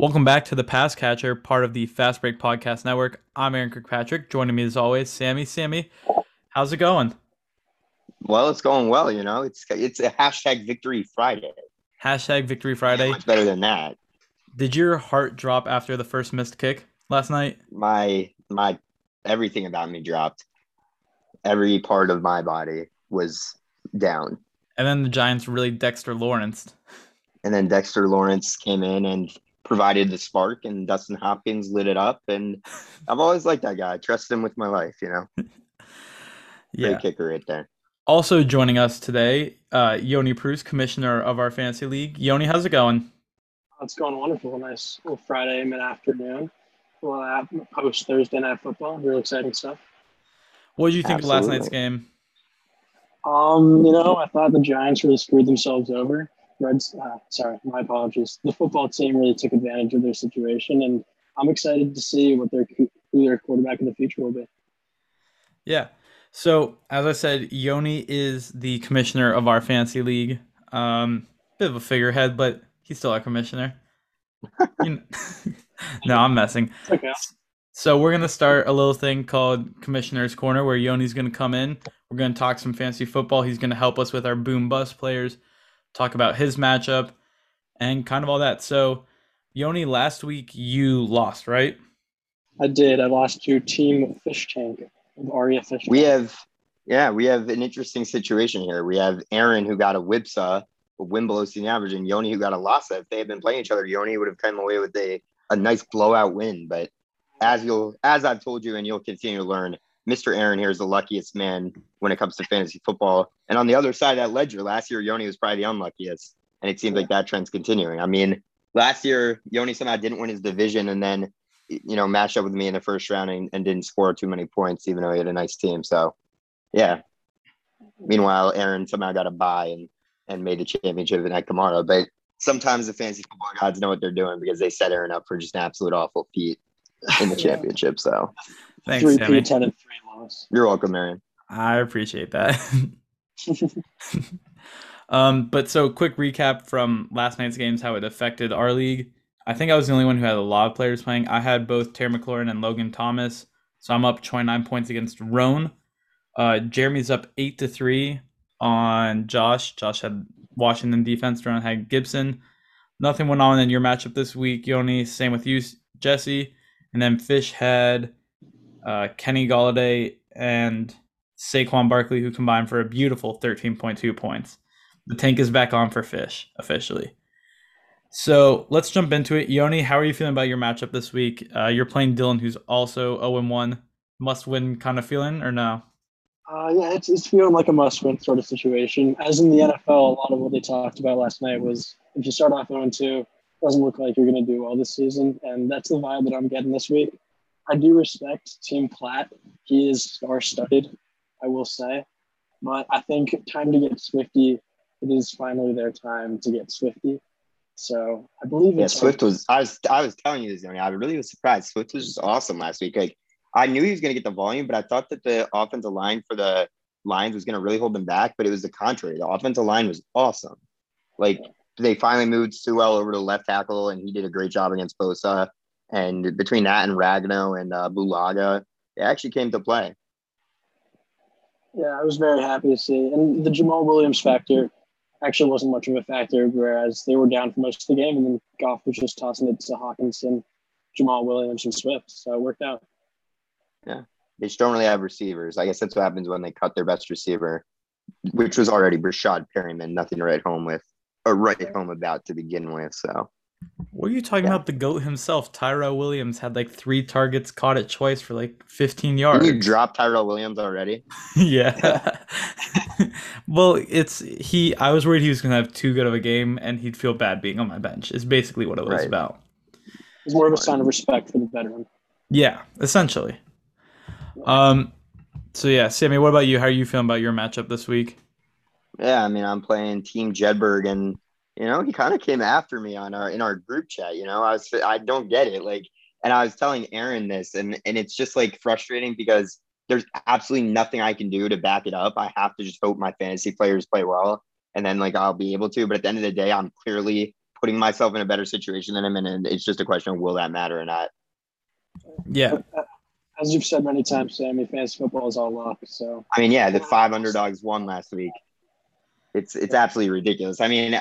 Welcome back to the Pass Catcher, part of the Fast Break Podcast Network. I'm Aaron Kirkpatrick. Joining me as always, Sammy. Sammy, how's it going? Well, it's going well. You know, it's it's a hashtag Victory Friday. Hashtag Victory Friday. Much better than that. Did your heart drop after the first missed kick last night? My my everything about me dropped. Every part of my body was down. And then the Giants really Dexter Lawrence. And then Dexter Lawrence came in and provided the spark and Dustin Hopkins lit it up. And I've always liked that guy. I trust him with my life, you know. yeah. Great kicker right there. Also joining us today, uh, Yoni Preuss, commissioner of our fantasy league. Yoni, how's it going? It's going wonderful. Nice little Friday mid afternoon. Well, post Thursday night football. Really exciting stuff. What did you think Absolutely. of last night's game? Um, you know, I thought the Giants really screwed themselves over. Reds, uh, sorry, my apologies. The football team really took advantage of their situation, and I'm excited to see what their who their quarterback in the future will be. Yeah. So as I said, Yoni is the commissioner of our fantasy league. Um, bit of a figurehead, but he's still our commissioner. you know, no, I'm messing. Okay. So we're gonna start a little thing called Commissioner's Corner, where Yoni's gonna come in. We're gonna talk some fancy football. He's gonna help us with our boom bust players talk about his matchup, and kind of all that. So, Yoni, last week you lost, right? I did. I lost to Team Fish Tank of Aria Fish. We have, yeah, we have an interesting situation here. We have Aaron who got a whipsaw, a win below the average, and Yoni who got a loss. If they had been playing each other, Yoni would have come away with a, a nice blowout win. But as you'll, as I've told you, and you'll continue to learn, Mr. Aaron here is the luckiest man when it comes to fantasy football. And on the other side of that ledger, last year Yoni was probably the unluckiest, and it seems like that trend's continuing. I mean, last year Yoni somehow didn't win his division, and then you know matched up with me in the first round and, and didn't score too many points, even though he had a nice team. So, yeah. Meanwhile, Aaron somehow got a bye and and made the championship at tomorrow. But sometimes the fantasy football gods know what they're doing because they set Aaron up for just an absolute awful feat in the championship. So Thanks, three Sammy. P10 and three loss. You're welcome, Marion. I appreciate that. um, but so quick recap from last night's games, how it affected our league. I think I was the only one who had a lot of players playing. I had both Terry McLaurin and Logan Thomas, so I'm up 29 points against Roan. Uh, Jeremy's up eight to three on Josh. Josh had Washington defense. Roan had Gibson. Nothing went on in your matchup this week, Yoni. Same with you, Jesse. And then Fish had uh, Kenny Golladay, and Saquon Barkley, who combined for a beautiful 13.2 points. The tank is back on for Fish officially. So let's jump into it. Yoni, how are you feeling about your matchup this week? Uh, you're playing Dylan, who's also 0 1. Must win kind of feeling, or no? Uh, yeah, it's, it's feeling like a must win sort of situation. As in the NFL, a lot of what they talked about last night was if you start off 0 2, doesn't look like you're going to do well this season. And that's the vibe that I'm getting this week. I do respect Team Platt. He is star studded, I will say. But I think time to get Swifty. It is finally their time to get Swifty. So I believe yeah, Swift was. I was. I was telling you this, I really was surprised. Swift was just awesome last week. Like I knew he was going to get the volume, but I thought that the offensive line for the Lions was going to really hold them back. But it was the contrary. The offensive line was awesome. Like they finally moved Sewell over to left tackle, and he did a great job against Bosa. And between that and Ragnow and uh, Bulaga, it actually came to play. Yeah, I was very happy to see. And the Jamaal Williams factor actually wasn't much of a factor, whereas they were down for most of the game, and then Goff was just tossing it to Hockenson, Jamaal Williams, and Swift. So it worked out. Yeah. They just don't really have receivers. I guess that's what happens when they cut their best receiver, which was already Breshad Perriman, nothing to write home with or write home about to begin with. So what are you talking yeah. about? The goat himself, Tyrell Williams, had like three targets, caught it twice for like 15 yards. Did you drop Tyrell Williams already? yeah. well, it's he. I was worried he was gonna have too good of a game, and he'd feel bad being on my bench. Is basically what it was right. about. It's more of a sign of respect for the veteran. Yeah, essentially. Um. So yeah, Sammy, what about you? How are you feeling about your matchup this week? Yeah, I mean, I'm playing Team Jedberg, and you know, he kind of came after me on our in our group chat. You know, I was I don't get it. Like, and I was telling Aaron this, and and it's just like frustrating because there's absolutely nothing I can do to back it up. I have to just hope my fantasy players play well, and then like I'll be able to. But at the end of the day, I'm clearly putting myself in a better situation than him, and it's just a question of will that matter or not. Yeah. Uh, as you've said many times, Sammy, fantasy football is all luck. So I mean, yeah, the five underdogs won last week. It's it's absolutely ridiculous. I mean,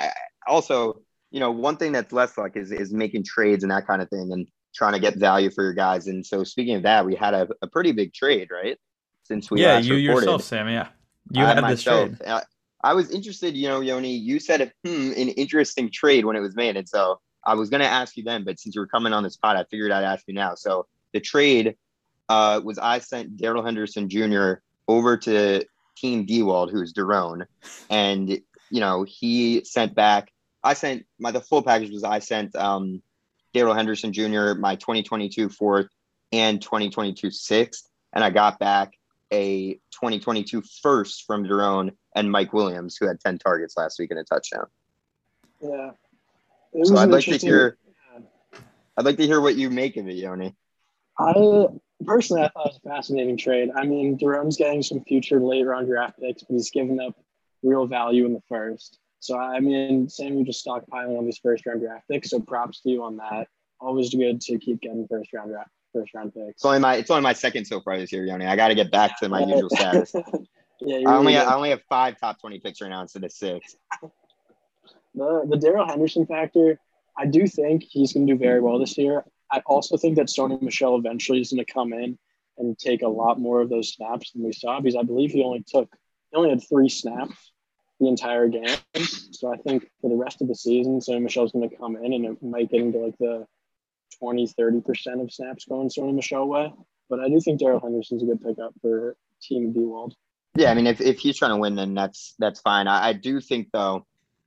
also, you know, one thing that's less like is is making trades and that kind of thing, and trying to get value for your guys. And so, speaking of that, we had a, a pretty big trade, right? Since we yeah, last you recorded. yourself, Sam. Yeah, you I had this trade. uh, I was interested, you know, Yoni, you said, hmm, an interesting trade when it was made. And so I was going to ask you then, but since you were coming on the spot, I figured I'd ask you now. So the trade uh, was I sent Darrell Henderson Jr. over to Team Dewald, who's Daron. And, you know, he sent back, I sent my, the full package was I sent um, Darrell Henderson Jr., my 2022 fourth and 2022 sixth. And I got back a 2022 first from Daron and Mike Williams, who had 10 targets last week and a touchdown. yeah. So I'd like to hear I'd like to hear what you make of it, Yoni. I personally, I thought it was a fascinating trade. I mean, Daron's getting some future late round draft picks, but he's giving up real value in the first. So I mean, Sam, you just stockpiling on these first round draft picks. So props to you on that. Always good to keep getting first round draft first round picks. It's only my it's only my second so far this year, Yoni. I gotta get back to my usual status. yeah, I only really. I only have five top 20 picks right now instead of six. the the Darrell Henderson factor. I do think he's going to do very well this year. I also think that Sony Michel eventually is going to come in and take a lot more of those snaps than we saw because I believe he only took he only had three snaps the entire game. So I think for the rest of the season, Sony Michel's going to come in and it might get into like the 20, 30% of snaps going Sony Michel way. But I do think Darrell Henderson's a good pickup for Team D World. Yeah, I mean, if, if he's trying to win, then that's that's fine. I, I do think though,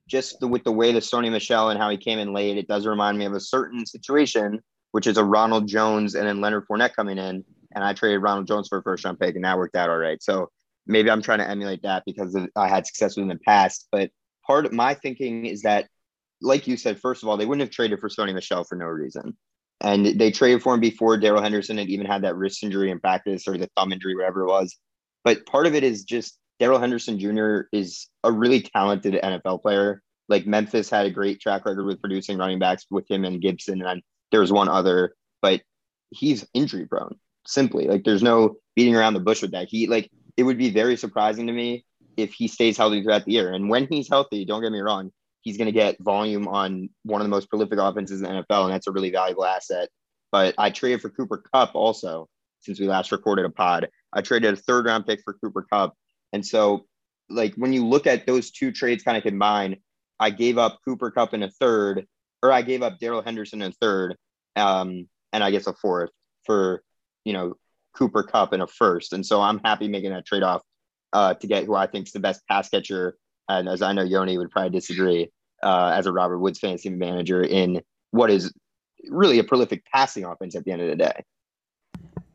just the, with the way that Sony Michel and how he came in late, it does remind me of a certain situation, which is a Ronald Jones and then Leonard Fournette coming in, and I traded Ronald Jones for a first round pick, and that worked out all right. So maybe I'm trying to emulate that because I had success with in the past. But part of my thinking is that, like you said, first of all, they wouldn't have traded for Sony Michel for no reason. And they traded for him before Darrell Henderson had even had that wrist injury in practice or the thumb injury, whatever it was. But part of it is just Darrell Henderson Jr. is a really talented NFL player. Like Memphis had a great track record with producing running backs with him and Gibson, and there was one other, but he's injury prone. Simply, like there's no beating around the bush with that. He like it would be very surprising to me if he stays healthy throughout the year. And when he's healthy, don't get me wrong, he's going to get volume on one of the most prolific offenses in the NFL, and that's a really valuable asset. But I traded for Cooper Kupp also since we last recorded a pod. I traded a third round pick for Cooper Kupp. And so, like, when you look at those two trades kind of combined, I gave up Cooper Kupp in a third, or I gave up Darrell Henderson in a third, um, and I guess a fourth for, you know, Cooper Kupp in a first. And so I'm happy making that trade off uh, to get who I think is the best pass catcher. And as I know, Yoni would probably disagree uh, as a Robert Woods fantasy manager in what is really a prolific passing offense at the end of the day.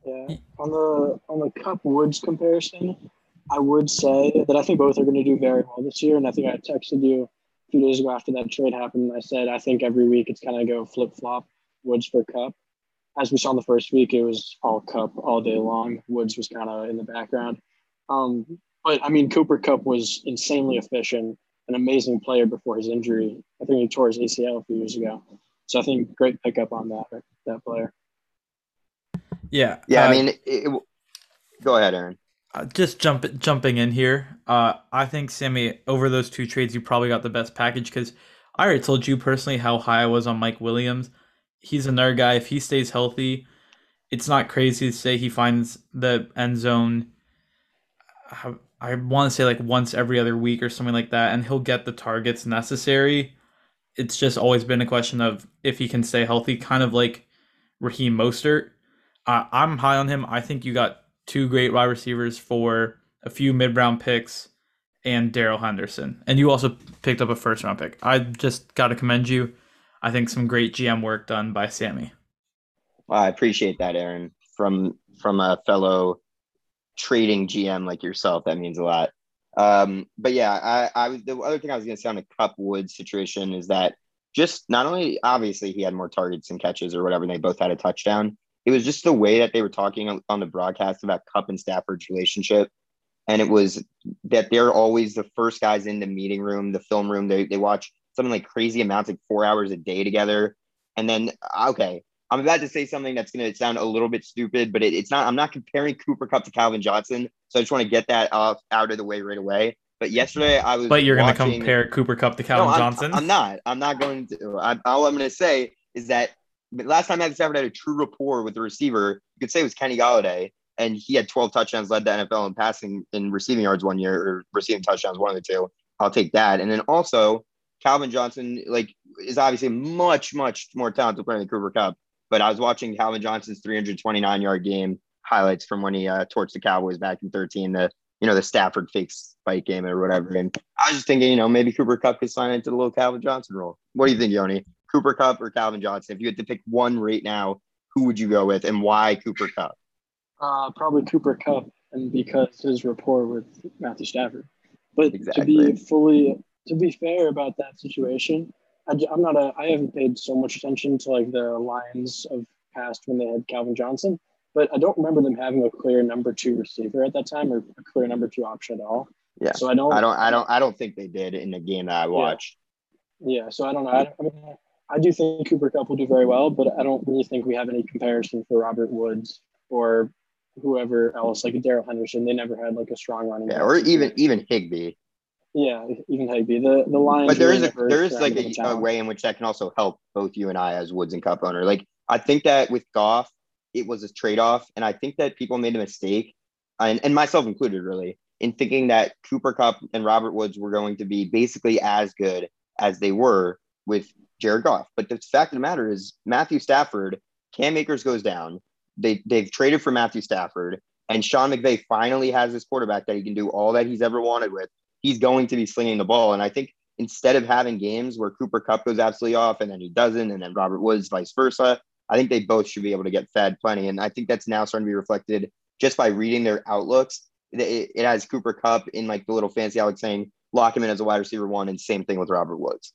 Yeah. On the on the Kupp Woods comparison, I would say that I think both are going to do very well this year. And I think I texted you a few days ago after that trade happened. I said I think every week it's kind of go flip flop Woods for Kupp. As we saw in the first week, it was all Kupp all day long. Woods was kind of in the background. Um, but I mean, Cooper Kupp was insanely efficient, an amazing player before his injury. I think he tore his ACL a few years ago. So I think great pickup on that that player. Yeah. Yeah, uh, I mean, it, it- go ahead, Aaron. Uh, just jump jumping in here. Uh, I think Sammy over those two trades, you probably got the best package because I already told you personally how high I was on Mike Williams. He's another guy. If he stays healthy, it's not crazy to say he finds the end zone. I, want to say like once every other week or something like that, and he'll get the targets necessary. It's just always been a question of if he can stay healthy, kind of like Raheem Mostert. Uh, I'm high on him. I think you got two great wide receivers for a few mid round picks and Darrell Henderson. And you also picked up a first round pick. I just got to commend you. I think some great GM work done by Sammy. Well, I appreciate that, Aaron, from from a fellow trading GM like yourself. That means a lot. Um, but yeah, I, I was the other thing I was going to say on the Kupp Woods situation is that just not only obviously he had more targets and catches or whatever, and they both had a touchdown. It was just the way that they were talking on, the broadcast about Kupp and Stafford's relationship. And it was that they're always the first guys in the meeting room, the film room. They, they watch something like crazy amounts, like four hours a day together. And then, uh, okay, I'm about to say something that's going to sound a little bit stupid, but it, it's not. I'm not comparing Cooper Kupp to Calvin Johnson, so I just want to get that off out of the way right away. But yesterday I was. But you're going to compare Cooper Kupp to Calvin no, I'm, Johnson? I'm not. I'm not going to. I, all I'm going to say is that last time Matthew Stafford had a true rapport with the receiver, you could say it was Kenny Golladay, and he had 12 touchdowns, led the NFL in passing in receiving yards one year, or receiving touchdowns, one of the two. I'll take that. And then also Calvin Johnson, like, is obviously much, much more talented player than Cooper Kupp. But I was watching Calvin Johnson's 329 yard game highlights from when he uh, torched the Cowboys back in 13, the you know the Stafford fake spike game or whatever. And I was just thinking, you know, maybe Cooper Kupp could sign into the little Calvin Johnson role. What do you think, Yoni? Cooper Kupp or Calvin Johnson? If you had to pick one right now, who would you go with, and why Cooper Kupp? Uh, probably Cooper Kupp, and because his rapport with Matthew Stafford. But Exactly. to be fully, to be fair about that situation, I, am not a, I haven't paid so much attention to like the Lions of past when they had Calvin Johnson, but I don't remember them having a clear number two receiver at that time or a clear number two option at all. Yeah. So I don't, I don't, I don't, I don't think they did in the game that I watched. yeah. So I don't know. I, I mean, I do think Cooper Kupp will do very well, but I don't really think we have any comparison for Robert Woods or whoever else, like Darrell Henderson. They never had like a strong running. Yeah, or even even Higbee. Yeah, even Higbee. The the Lions. But there is a never there is like a, a way in which that can also help both you and I as Woods and Kupp owner. Like I think that with Goff, it was a trade off, and I think that people made a mistake, and, and myself included, really, in thinking that Cooper Kupp and Robert Woods were going to be basically as good as they were with Jared Goff. But the fact of the matter is, Matthew Stafford, Cam Akers goes down. They they've traded for Matthew Stafford, and Sean McVay finally has this quarterback that he can do all that he's ever wanted with. He's going to be slinging the ball, and I think instead of having games where Cooper Kupp goes absolutely off and then he doesn't, and then Robert Woods vice versa, I think they both should be able to get fed plenty. And I think that's now starting to be reflected just by reading their outlooks. It, it has Cooper Kupp in like the little fancy Alex saying, lock him in as a wide receiver one, and same thing with Robert Woods.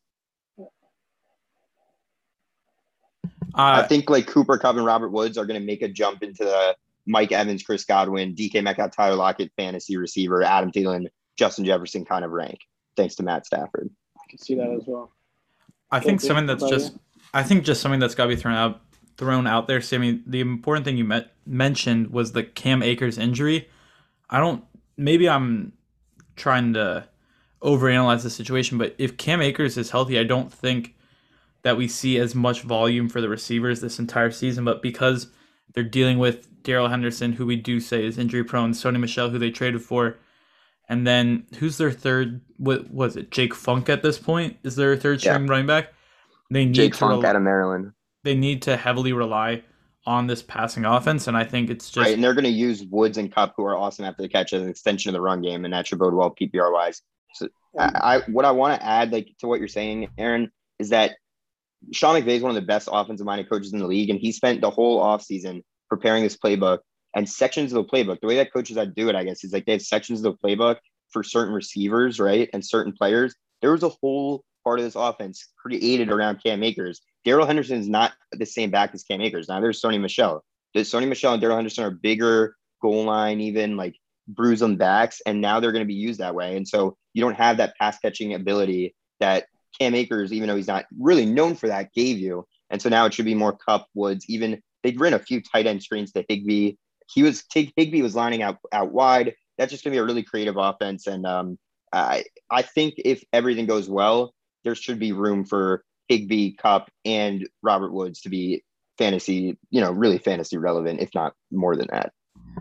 I Uh, think like Cooper Kupp and Robert Woods are going to make a jump into the Mike Evans, Chris Godwin, DK Metcalf, Tyler Lockett, fantasy receiver, Adam Thielen, Justin Jefferson kind of rank, thanks to Matt Stafford. I can see that as well. I think Okay, something that's what about just I think just something that's got to be thrown out thrown out there. Sammy, the important thing you met, mentioned was the Cam Akers injury. I don't maybe I'm trying to overanalyze the situation, but if Cam Akers is healthy, I don't think that we see as much volume for the receivers this entire season. But because they're dealing with Darrell Henderson, who we do say is injury prone, Sony Michel, who they traded for, and then who's their third? What was it? Jake Funk at this point is their third Yeah. string running back. They need Jake to Funk rel- out of Maryland. they need to heavily rely on this passing offense, and I think it's just right, and they're going to use Woods and Kupp, who are awesome after the catch, as an extension of the run game, and that should bode well PPR wise. So, I, mm. I what I want to add, like to what you're saying, Aaron, is that Sean McVay is one of the best offensive minded coaches in the league, and he spent the whole offseason preparing this playbook and sections of the playbook. The way that coaches that do it, I guess, is like they have sections of the playbook for certain receivers, right, and certain players. There was a whole part of this offense created around Cam Akers. Darrell Henderson is not the same back as Cam Akers. Now there's Sony Michel. Sony Michel and Darrell Henderson are bigger goal line, even like bruise them backs, and now they're going to be used that way. And so you don't have that pass catching ability that Cam Akers, even though he's not really known for that, gave you. And so now it should be more Kupp Woods. Even they ran a few tight end screens to Higbee. He was Higbee was lining out out wide. That's just going to be a really creative offense. And um, I I think if everything goes well, there should be room for Higbee, Kupp, and Robert Woods to be fantasy, you know, really fantasy relevant, if not more than that.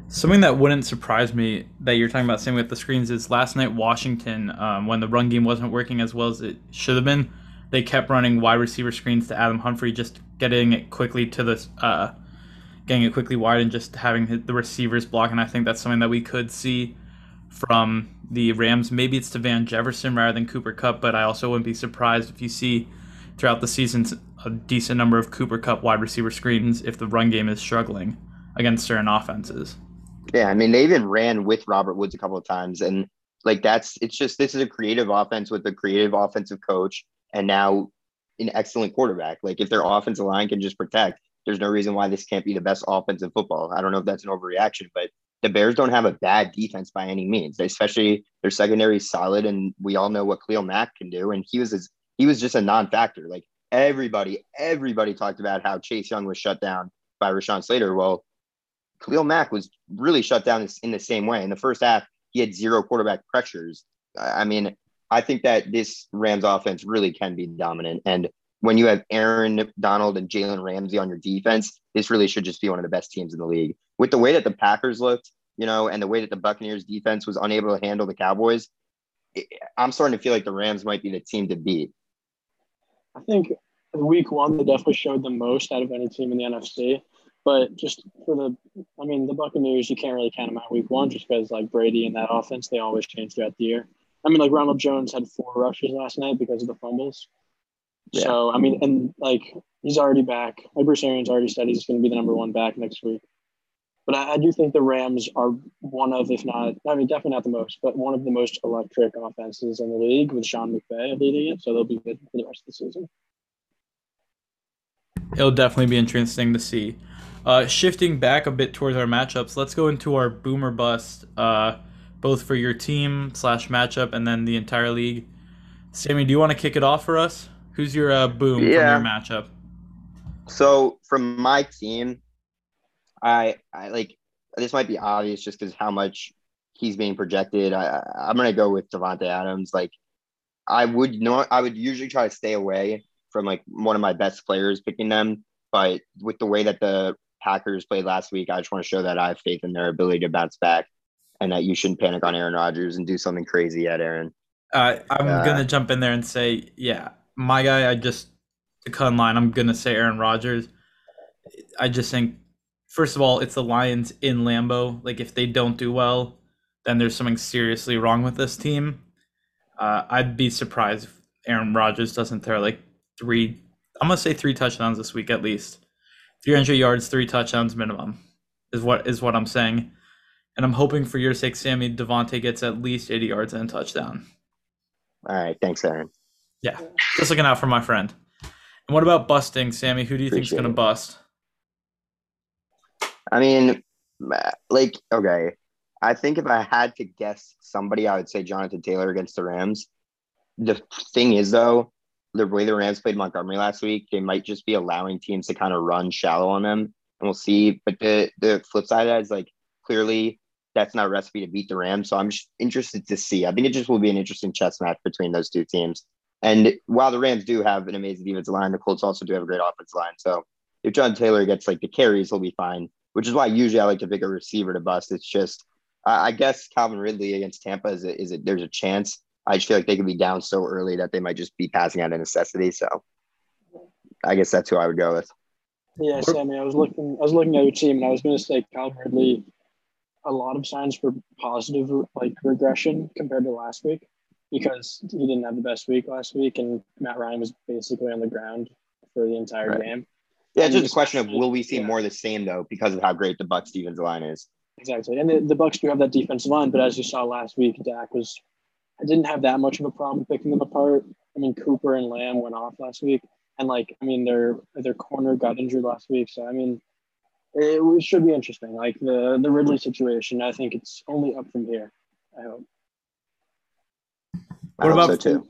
Something that wouldn't surprise me that you're talking about same with the screens is last night Washington, um, when the run game wasn't working as well as it should have been, they kept running wide receiver screens to Adam Humphries, just getting it quickly to the, uh, getting it quickly wide and just having the receivers block. And I think that's something that we could see from the Rams. Maybe it's to Van Jefferson rather than Cooper Kupp, but I also wouldn't be surprised if you see throughout the season a decent number of Cooper Kupp wide receiver screens if the run game is struggling against certain offenses. Yeah, I mean, they even ran with Robert Woods a couple of times, and like that's it's just this is a creative offense with a creative offensive coach, and now an excellent quarterback. Like if their offensive line can just protect, there's no reason why this can't be the best offense in football. I don't know if that's an overreaction, but the Bears don't have a bad defense by any means. Especially their secondary is solid, and we all know what Khalil Mack can do, and he was as he was just a non-factor. Like everybody, everybody talked about how Chase Young was shut down by Rashawn Slater. Well, Khalil Mack was really shut down in the same way. In the first half, he had zero quarterback pressures. I mean, I think that this Rams offense really can be dominant. And when you have Aaron Donald and Jalen Ramsey on your defense, this really should just be one of the best teams in the league. With the way that the Packers looked, you know, and the way that the Buccaneers defense was unable to handle the Cowboys, I'm starting to feel like the Rams might be the team to beat. I think week one, they definitely showed the most out of any team in the NFC. But just for the, I mean, the Buccaneers, you can't really count them out week one just because, like Brady and that offense, they always change throughout the year. I mean, like Ronald Jones had four rushes last night because of the fumbles. Yeah. So, I mean, and like he's already back. Like Bruce Arians already said he's going to be the number one back next week. But I, I, do think the Rams are one of, if not, I mean, definitely not the most, but one of the most electric offenses in the league with Sean McVay leading it. So they'll be good for the rest of the season. It'll definitely be interesting to see. Uh, shifting back a bit towards our matchups, let's go into our boomer bust, uh, both for your team slash matchup and then the entire league. Sammy, do you want to kick it off for us? Who's your uh, boom yeah. from your matchup? So from my team, I I like this might be obvious just because how much he's being projected. I I'm gonna go with Davante Adams. Like I would not I would usually try to stay away from like one of my best players picking them, but with the way that the Packers played last week, I just want to show that I have faith in their ability to bounce back and that you shouldn't panic on Aaron Rodgers and do something crazy at Aaron. Uh, I'm uh, gonna jump in there and say, yeah, my guy. I just to cut in line. I'm gonna say Aaron Rodgers. I just think first of all, it's the Lions in Lambeau. Like if they don't do well, then there's something seriously wrong with this team. Uh, I'd be surprised if Aaron Rodgers doesn't throw like three. I'm gonna say three touchdowns this week at least. 300 yards, three touchdowns minimum is what is what I'm saying. And I'm hoping for your sake, Sammy Davante gets at least 80 yards and a touchdown. All right, thanks, Aaron. Yeah, just looking out for my friend. And what about busting, Sammy? Who do you think is gonna bust? I mean, like, okay. I think if I had to guess somebody, I would say Jonathan Taylor against the Rams. The thing is, though, the way the Rams played Montgomery last week, they might just be allowing teams to kind of run shallow on them, and we'll see. But the the flip side of that is like clearly that's not a recipe to beat the Rams. So I'm just interested to see. I think it just will be an interesting chess match between those two teams. And while the Rams do have an amazing defensive line, the Colts also do have a great offensive line. So if John Taylor gets like the carries, he'll be fine which is why usually I like to pick a receiver to bust. It's just, I guess Calvin Ridley against Tampa is it, is it, there's a chance. I just feel like they could be down so early that they might just be passing out of necessity. So I guess that's who I would go with. Yeah, Sammy, I was looking, I was looking at your team and I was going to say Calvin Ridley, a lot of signs for positive like regression compared to last week because he didn't have the best week last week and Matt Ryan was basically on the ground for the entire right. game. Yeah, it's just a question of will we see yeah. more of the same though because of how great the Bucks Stevens line is. Exactly, and the, the Bucks do have that defensive line, but as you saw last week, Dak was I didn't have that much of a problem picking them apart. I mean, Cooper and Lamb went off last week, and like I mean, their their corner got injured last week, so I mean, it, it should be interesting. Like the the Ridley situation, I think it's only up from here. I hope. What about so too?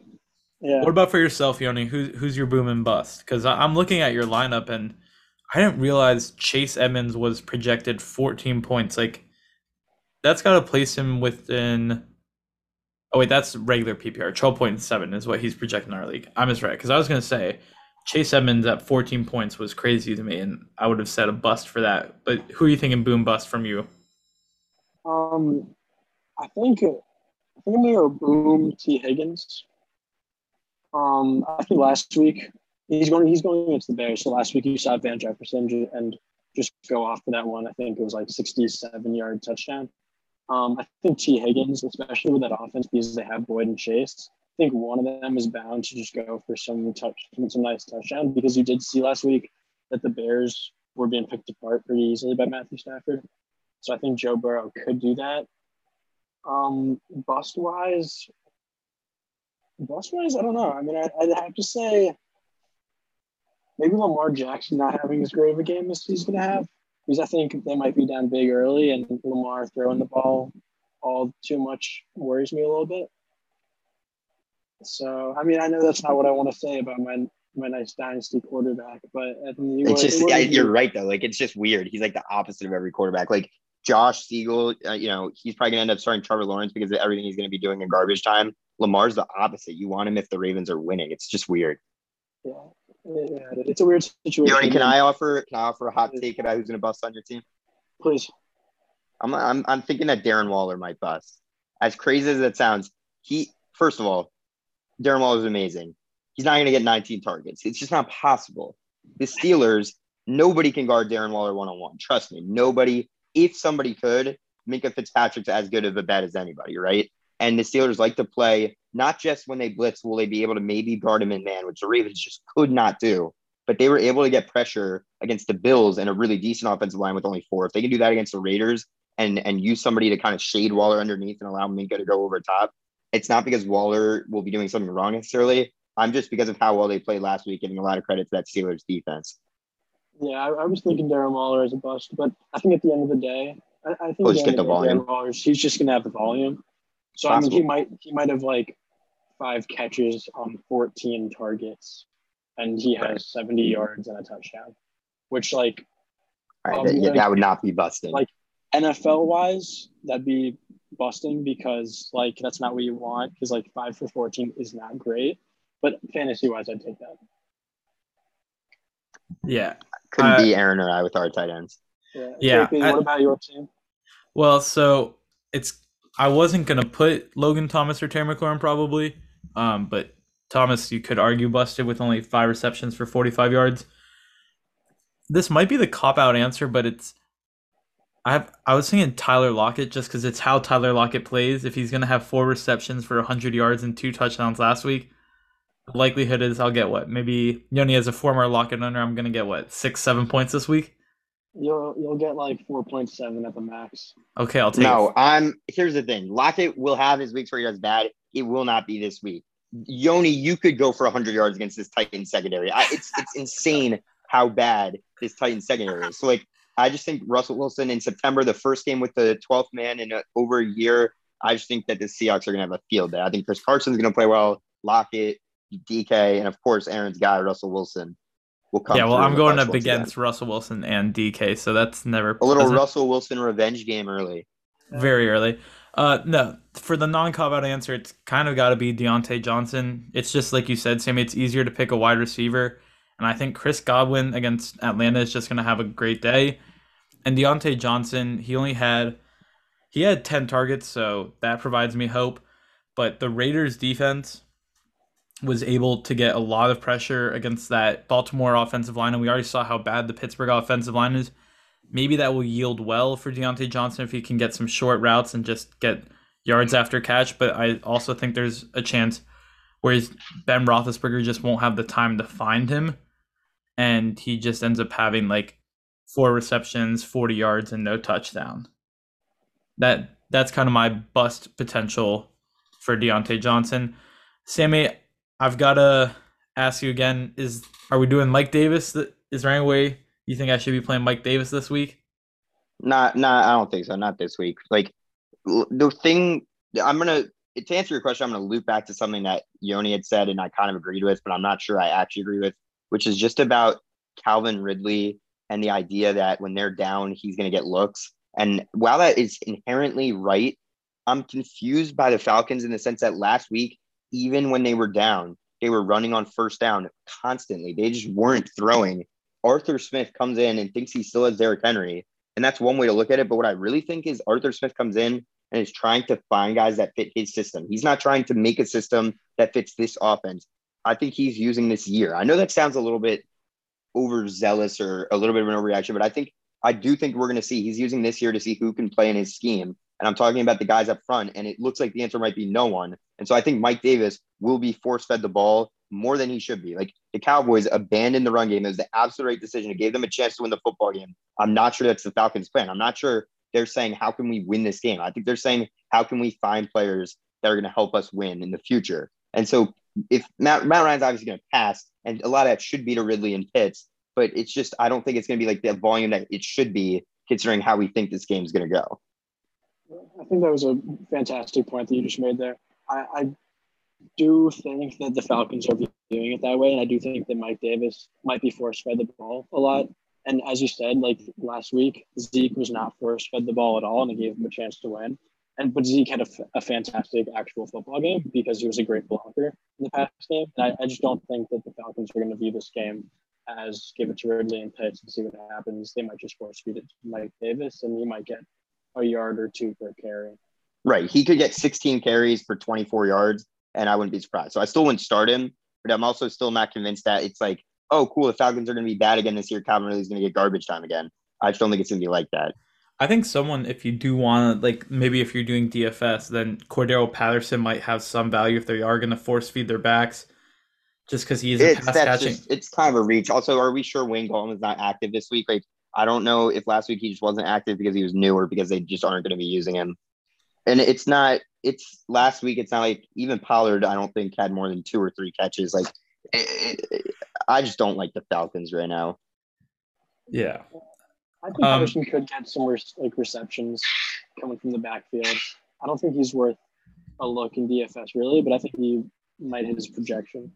Yeah. What about for yourself, Yoni? Who's who's your boom and bust? Because I'm looking at your lineup and I didn't realize Chase Edmonds was projected 14 points. Like that's got to place him within. Oh wait, that's regular PPR. 12.7 is what he's projecting in our league. I misread because I was gonna say Chase Edmonds at 14 points was crazy to me, and I would have said a bust for that. But who are you thinking boom bust from you? Um, I think I think I'm boom Tee Higgins. Um, I think last week he's going he's going against the Bears. So last week you saw Van Jefferson and just go off for that one. I think it was like 67 yard touchdown. Um, I think Tee Higgins, especially with that offense, because they have Boyd and Chase, I think one of them is bound to just go for some touch, some nice touchdown because you did see last week that the Bears were being picked apart pretty easily by Matthew Stafford. So I think Joe Burrow could do that. Um, bust wise, bust wise, I don't know. I mean, I, would have to say maybe Lamar Jackson not having as great of a game as he's going to have because I think they might be down big early and Lamar throwing the ball all too much worries me a little bit. So I mean, I know that's not what I want to say about my my nice dynasty quarterback, but it's just yeah, you're right though. Like it's just weird. He's like the opposite of every quarterback. Like Josh Siegel, uh, you know, he's probably gonna end up starting Trevor Lawrence because of everything he's gonna be doing in garbage time. Lamar's the opposite. You want him if the Ravens are winning. It's just weird. Yeah, yeah it's a weird situation. Yoni, can I offer can I offer a hot take about who's gonna bust on your team? Please. I'm I'm I'm thinking that Darren Waller might bust. As crazy as it sounds, he first of all, Darren Waller is amazing. He's not going to get 19 targets. It's just not possible. The Steelers, nobody can guard Darren Waller one on one. Trust me, nobody. If somebody could, Minkah Fitzpatrick's as good of a bet as anybody, right? And the Steelers like to play not just when they blitz, will they be able to maybe guard him in man, which the Ravens just could not do. But they were able to get pressure against the Bills and a really decent offensive line with only four. If they can do that against the Raiders and and use somebody to kind of shade Waller underneath and allow Minkah to go over top, it's not because Waller will be doing something wrong necessarily. I'm just because of how well they played last week, giving a lot of credit to that Steelers defense. Yeah, I, I was thinking Darren Waller as a bust, but I think at the end of the day, I, I think we'll just get the volume. Waller, he's just gonna have the volume. So I mean, he might he might have like five catches on 14 targets, and he has right. 70 yards and a touchdown, which like, right, um, that, yeah, like, that would not be busting. Like NFL wise, that'd be busting because like that's not what you want because like five for 14 is not great. But fantasy wise, I'd take that. Yeah. Couldn't uh, be Aaron or I with our tight ends. Yeah. yeah JP, I, what about your team? Well, so it's I wasn't gonna put Logan Thomas or Terry McLaurin probably, um, but Thomas you could argue busted with only five receptions for 45 yards. This might be the cop out answer, but it's I have I was thinking Tyler Lockett just because it's how Tyler Lockett plays. If he's gonna have four receptions for 100 yards and two touchdowns last week, the likelihood is I'll get what maybe Yoni as a former Lockett owner, I'm gonna get what six seven points this week. You'll you'll get like four point seven at the max. Okay, I'll take. No, I'm. Here's the thing: Lockett will have his weeks where he does bad. It will not be this week. Yoni, you could go for 100 yards against this Titan secondary. I, it's it's insane how bad this Titan secondary is. So like, I just think Russell Wilson in September, the first game with the 12th man in a, over a year. I just think that the Seahawks are going to have a field day. I think Chris Carson's going to play well. Lockett, DK, and of course Aaron's guy Russell Wilson will come. Yeah, well, I'm going up against again. Russell Wilson and DK, so that's never a little Russell Wilson revenge game early. Very early. Uh, no, for the non-cop out answer, it's kind of got to be Diontae Johnson. It's just like you said, Sammy. It's easier to pick a wide receiver, and I think Chris Godwin against Atlanta is just going to have a great day. And Diontae Johnson, he only had he had ten targets, so that provides me hope. But the Raiders' defense was able to get a lot of pressure against that Baltimore offensive line, and we already saw how bad the Pittsburgh offensive line is. Maybe that will yield well for Diontae Johnson if he can get some short routes and just get yards after catch. But I also think there's a chance where Ben Roethlisberger just won't have the time to find him, and he just ends up having like four receptions, 40 yards, and no touchdown. That that's kind of my bust potential for Diontae Johnson. Sammy, I've got to ask you again: Is are we doing Mike Davis? Is there any way you think I should be playing Mike Davis this week? Not, not. I don't think so. Not this week. Like the thing, I'm gonna to answer your question. I'm gonna loop back to something that Yoni had said, and I kind of agreed with, but I'm not sure I actually agree with, which is just about Calvin Ridley and the idea that when they're down, he's gonna get looks. And while that is inherently right, I'm confused by the Falcons in the sense that last week even when they were down, they were running on first down constantly. They just weren't throwing. Arthur Smith comes in and thinks he still has Derrick Henry. And that's one way to look at it. But what I really think is Arthur Smith comes in and is trying to find guys that fit his system. He's not trying to make a system that fits this offense. I think he's using this year. I know that sounds a little bit overzealous or a little bit of an overreaction, but I think I do think we're going to see he's using this year to see who can play in his scheme. And I'm talking about the guys up front, and it looks like the answer might be no one. And so I think Mike Davis will be force fed the ball more than he should be. Like the Cowboys abandoned the run game. It was the absolute right decision. It gave them a chance to win the football game. I'm not sure that's the Falcons' plan. I'm not sure they're saying, how can we win this game? I think they're saying, how can we find players that are going to help us win in the future? And so if Matt, Matt Ryan's obviously going to pass, and a lot of that should be to Ridley and Pitts, but it's just, I don't think it's going to be like the volume that it should be considering how we think this game is going to go. I think that was a fantastic point that you just made there. I, I do think that the Falcons are viewing it that way, and I do think that Mike Davis might be force fed the ball a lot. And as you said, like last week, Zeke was not force fed the ball at all, and it gave him a chance to win. And but Zeke had a, a fantastic actual football game because he was a great blocker in the past game. And I, I just don't think that the Falcons are going to view this game as give it to Ridley and Pitts and see what happens. They might just force feed it to Mike Davis, and he might get a yard or two per carry. Right. He could get 16 carries for 24 yards, and I wouldn't be surprised. So I still wouldn't start him, but I'm also still not convinced that it's like, oh, cool, the Falcons are going to be bad again this year. Calvin Ridley's going to get garbage time again. I just don't think it's going to be like that. I think someone, if you do want to, like, maybe if you're doing DFS, then Cordarrelle Patterson might have some value if they are going to force feed their backs, just because he is a It's pass catching. just it's kind of a reach. Also, are we sure Wayne Gallman is not active this week? Like, I don't know if last week he just wasn't active because he was new or because they just aren't going to be using him. And it's not. It's last week. It's not like even Pollard. I don't think had more than two or three catches. Like, it, it- I just don't like the Falcons right now. Yeah. I think Um, Patterson could get some re- like receptions coming from the backfield. I don't think he's worth a look in DFS really, but I think he might hit his projection.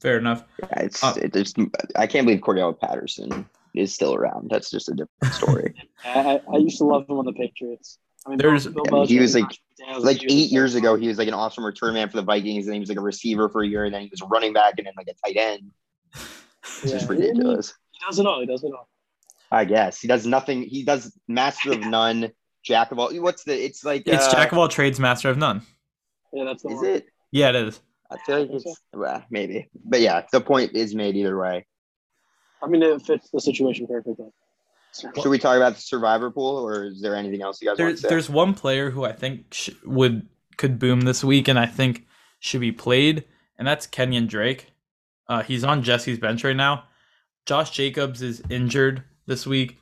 Fair enough. Yeah, It's Uh, it just I can't believe Cordell Patterson is still around. That's just a different story. I, I used to love him on the Patriots. I mean, There's- Bill, Yeah, he was like- knocked him down, like eight years ago, he was like an awesome return man for the Vikings, and he was like a receiver for a year, and then he was running back, and then like a tight end. It's just ridiculous. He does it all. He does it all. I guess he does nothing. He does master of none, jack of all. What's the? It's like It's uh, Jack of all trades, master of none. Yeah, that's the Is one. it? Yeah, it is. I feel like it's well, maybe, but yeah, the point is made either way. I mean, it fits the situation perfectly. Should we talk about the survivor pool, or is there anything else you guys want There's to say? there's one player who I think sh- would could boom this week, and I think should be played, and that's Kenyon Drake. Uh, he's on Jesse's bench right now. Josh Jacobs is injured this week.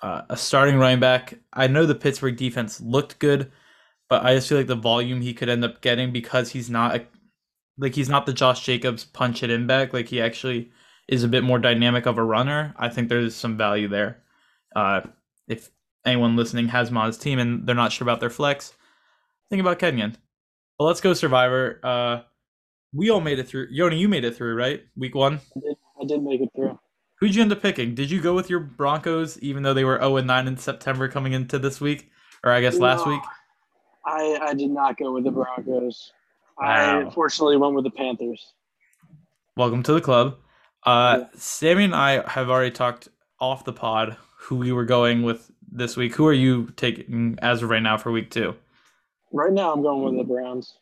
Uh, a starting running back. I know the Pittsburgh defense looked good, but I just feel like the volume he could end up getting because he's not a, like he's not the Josh Jacobs punch it in back. Like he actually is a bit more dynamic of a runner. I think there's some value there. Uh, if anyone listening has his team and they're not sure about their flex, think about Kenyon. Well, let's go Survivor. Uh, we all made it through. Yoni, you made it through, right? Week one. I did, I did make it through. Who'd you end up picking? Did you go with your Broncos, even though they were 0 and 9 in September coming into this week, or I guess last week? I, I did not go with the Broncos. I Wow. fortunately went with the Panthers. Welcome to the club. Uh, Yeah. Sammy and I have already talked off the pod who we were going with this week. Who are you taking as of right now for week two? Right now, I'm going with the Browns.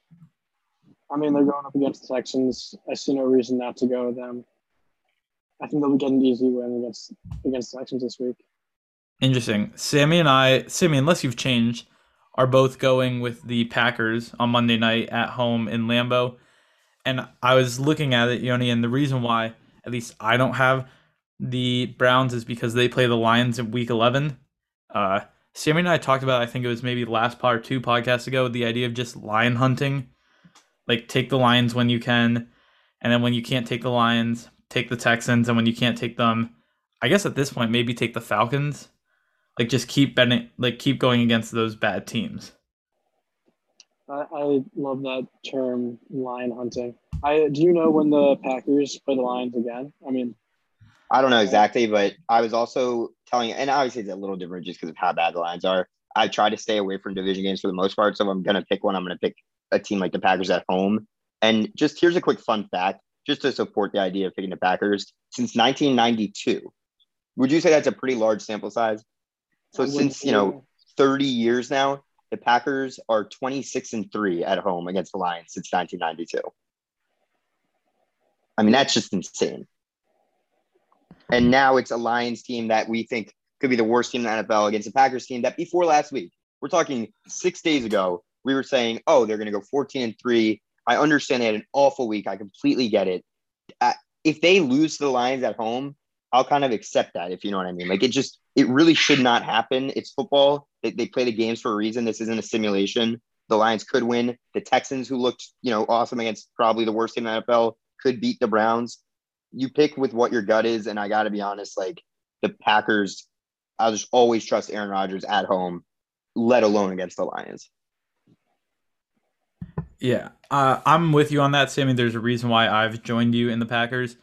I mean, they're going up against the Texans. I see no reason not to go with them. I think they'll be getting an easy win against against the Texans this week. Interesting. Sammy and I, Sammy, unless you've changed, are both going with the Packers on Monday night at home in Lambeau. And I was looking at it, Yoni, and the reason why, at least I don't have the Browns, is because they play the Lions in week 11. Uh, Sammy and I talked about, I think it was maybe last part two podcasts ago, the idea of just lion hunting. Like, take the Lions when you can, and then when you can't take the Lions, take the Texans, and when you can't take them, I guess at this point, maybe take the Falcons like just keep betting like keep going against those bad teams I, I love that term, lion hunting. I do you know when the Packers play the Lions again? I mean, I don't know exactly, but I was also telling, and obviously it's a little different just because of how bad the lines are. I try to stay away from division games for the most part. So if I'm gonna pick one, I'm gonna pick a team like the Packers at home. And just here's a quick fun fact, just to support the idea of picking the Packers. Since 1992, would you say that's a pretty large sample size? So since you know 30 years now, the Packers are 26 and three at home against the Lions since 1992. I mean, that's just insane. And now it's a Lions team that we think could be the worst team in the NFL against a Packers team that before last week, we're talking six days ago, we were saying, oh, they're going to go 14 and three. I understand they had an awful week. I completely get it. Uh, if they lose to the Lions at home, I'll kind of accept that, if you know what I mean. Like it just, it really should not happen. It's football. They, they play the games for a reason. This isn't a simulation. The Lions could win. The Texans, who looked, you know, awesome against probably the worst team in the NFL, could beat the Browns. You pick with what your gut is, and I got to be honest, like the Packers, I'll just always trust Aaron Rodgers at home, let alone against the Lions. Yeah, uh, I'm with you on that, Sammy. There's a reason why I've joined you in the Packers,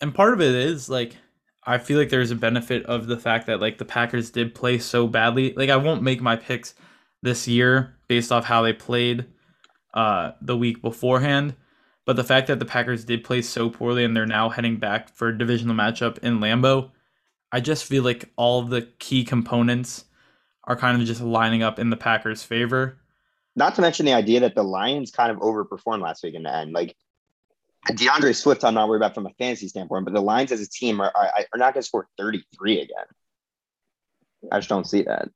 and part of it is like I feel like there's a benefit of the fact that like the Packers did play so badly. Like I won't make my picks this year based off how they played uh, the week beforehand, but the fact that the Packers did play so poorly and they're now heading back for a divisional matchup in Lambeau, I just feel like all the key components are kind of just lining up in the Packers' favor. Not to mention the idea that the Lions kind of overperformed last week in the end. Like D'Andre Swift, I'm not worried about from a fantasy standpoint, but the Lions as a team are, are, are not going to score 33 again. I just don't see that.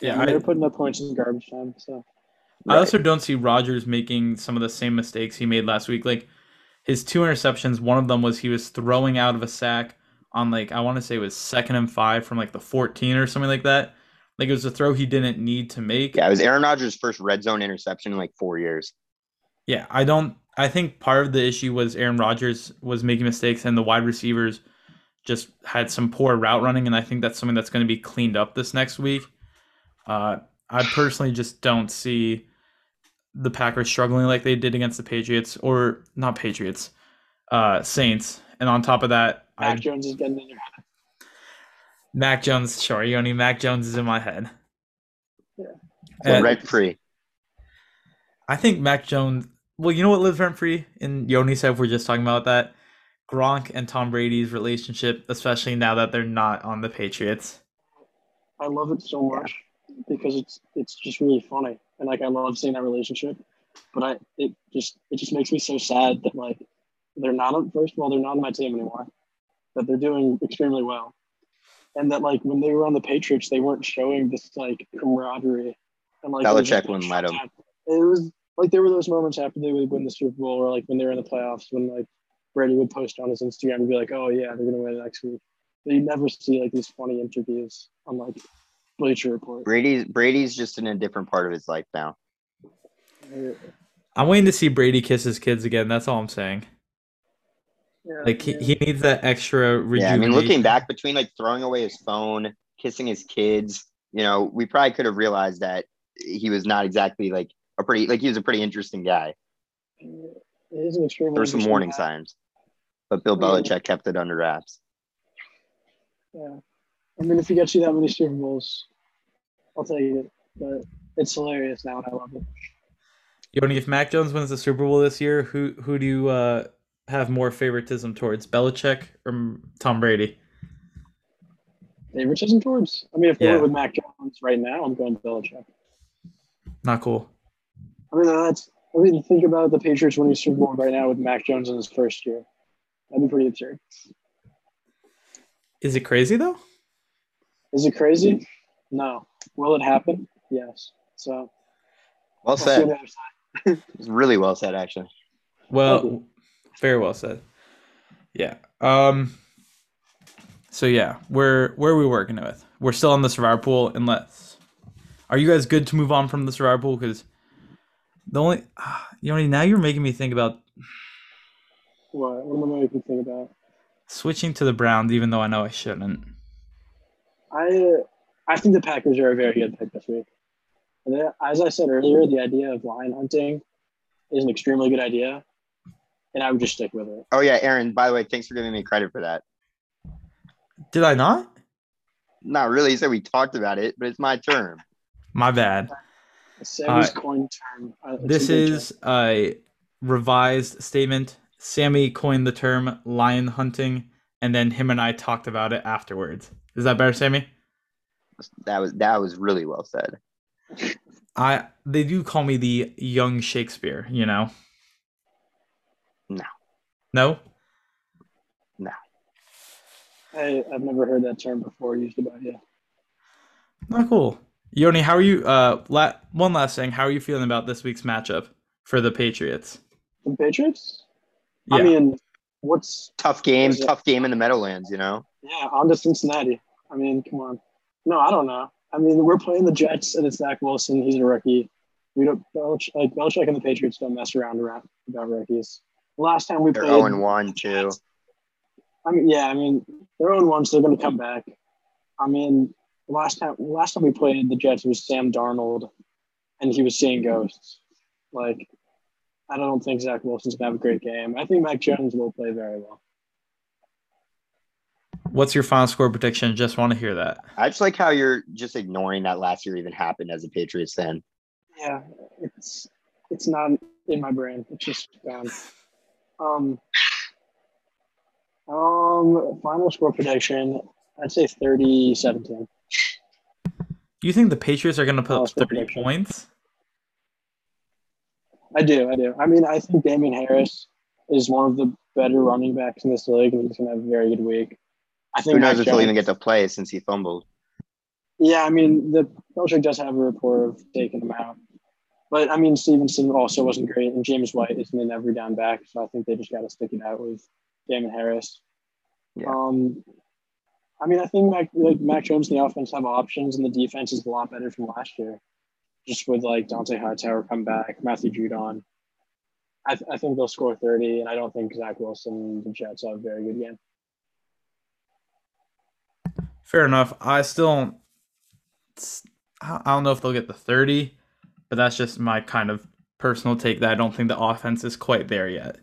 Yeah, they're putting up points in garbage time. So I also don't see Rodgers making some of the same mistakes he made last week. Like his two interceptions, one of them was he was throwing out of a sack on like I want to say it was second and five from like the 14 or something like that. Like it was a throw he didn't need to make. Yeah, it was Aaron Rodgers' first red zone interception in like four years. Yeah, I don't. I think part of the issue was Aaron Rodgers was making mistakes, and the wide receivers just had some poor route running, and I think that's something that's going to be cleaned up this next week. Uh, I personally just don't see the Packers struggling like they did against the Patriots, or not Patriots, uh, Saints. And on top of that, Mac I, Jones is getting in your head. Mac Jones, sure, Yoni. Mac Jones is in my head. Yeah, and rent free. I think Mac Jones. Well, you know what lives rent free in Yoni said. We're just talking about that. Gronk and Tom Brady's relationship, especially now that they're not on the Patriots. I love it so much because it's it's just really funny and like I love seeing that relationship. But I it just it just makes me so sad that like they're not on first of all they're not on my team anymore. That they're doing extremely well. And that like when they were on the Patriots, they weren't showing this like camaraderie and like Belichick wouldn't let them. It was like there were those moments after they would win the Super Bowl or like when they were in the playoffs when like Brady would post on his Instagram and be like, Oh yeah, they're gonna win next week. But you never see like these funny interviews on like Bleacher Report. Brady's Brady's just in a different part of his life now. I'm waiting to see Brady kiss his kids again. That's all I'm saying. Yeah, like he, yeah. he needs that extra. Yeah, I mean, looking back between like throwing away his phone, kissing his kids, you know, we probably could have realized that he was not exactly like a pretty like he was a pretty interesting guy. It is an extremely There were some warning guy. signs, but Bill Yeah. Belichick kept it under wraps. Yeah. I mean, if he gets you that many Super Bowls, I'll take it. But it's hilarious now, and I love it. Yoni, if Mac Jones wins the Super Bowl this year, who who do you uh, have more favoritism towards, Belichick or Tom Brady? Favoritism towards? I mean, if Yeah. were with Mac Jones right now, I'm going Belichick. Not cool. I mean, that's. I mean, think about the Patriots winning Super Bowl right now with Mac Jones in his first year. That'd be pretty absurd. Is it crazy though? Is it crazy? No. Will it happen? Yes. So Well I'll see you on said. the other side. It's really well said, actually. Well, very well said. Yeah. Um. So yeah, we're where are we working with? We're still on the survivor pool, unless. Are you guys good to move on from the survivor pool? Because the only, Yoni, now you're making me think about What? What am I making think about? switching to the Browns, even though I know I shouldn't. I I think the Packers are a very good pick this week. And then, as I said earlier, the idea of lion hunting is an extremely good idea, and I would just stick with it. Oh yeah, Aaron. By the way, thanks for giving me credit for that. Did I not? Not really. You said we talked about it, but it's my term. My bad. Sammy's Uh, coin term. uh, it's a This good is a revised statement. Sammy coined the term lion hunting, and then him and I talked about it afterwards. Is that better, Sammy? That was that was really well said. I they do call me the young Shakespeare, you know. No. No? No. I, I've never heard that term before used about you. Not cool. Yoni, how are you uh la- one last thing, how are you feeling about this week's matchup for the Patriots? The Patriots? Yeah. I mean, what's Tough game, tough game in the Meadowlands. You know. yeah on to Cincinnati? I mean, come on. No, I don't know. I mean, we're playing the Jets, and it's Zach Wilson. He's a rookie. We don't Belich- like Belichick and the Patriots don't mess around around about rookies. Last time we They're played, 0 and 1 too. I mean, yeah, I mean, they're oh on one, so they're going to come back. I mean, last time, last time we played the Jets was Sam Darnold, and he was seeing ghosts. Like, I don't think Zach Wilson's gonna have a great game. I think Mac Jones will play very well. What's your final score prediction? Just want to hear that. I just like how you're just ignoring that last year even happened as a Patriots fan. Yeah, it's it's not in my brain. It's just gone. Um, um, final score prediction. I'd say 30-17. You think the Patriots are going to put Final up 30 prediction. points? I do, I do. I mean, I think Damien Harris is one of the better running backs in this league, and he's gonna have a very good week. I think Who knows Mac if he'll even get to play since he fumbled. Yeah, I mean, the Belichick does have a report of taking him out. But I mean, Stevenson also wasn't great, and James White isn't an every down back, so I think they just got to stick it out with Damien Harris. Yeah. Um, I mean, I think Mac, like Mac Jones and the offense have options, and the defense is a lot better from last year. Just with like Dont'a Hightower come back, Matthew Judon. I, th- I think they'll score 30, and I don't think Zach Wilson and the Jets have a very good game. Fair enough. I still don't. I don't know if they'll get the 30, but that's just my kind of personal take that I don't think the offense is quite there yet.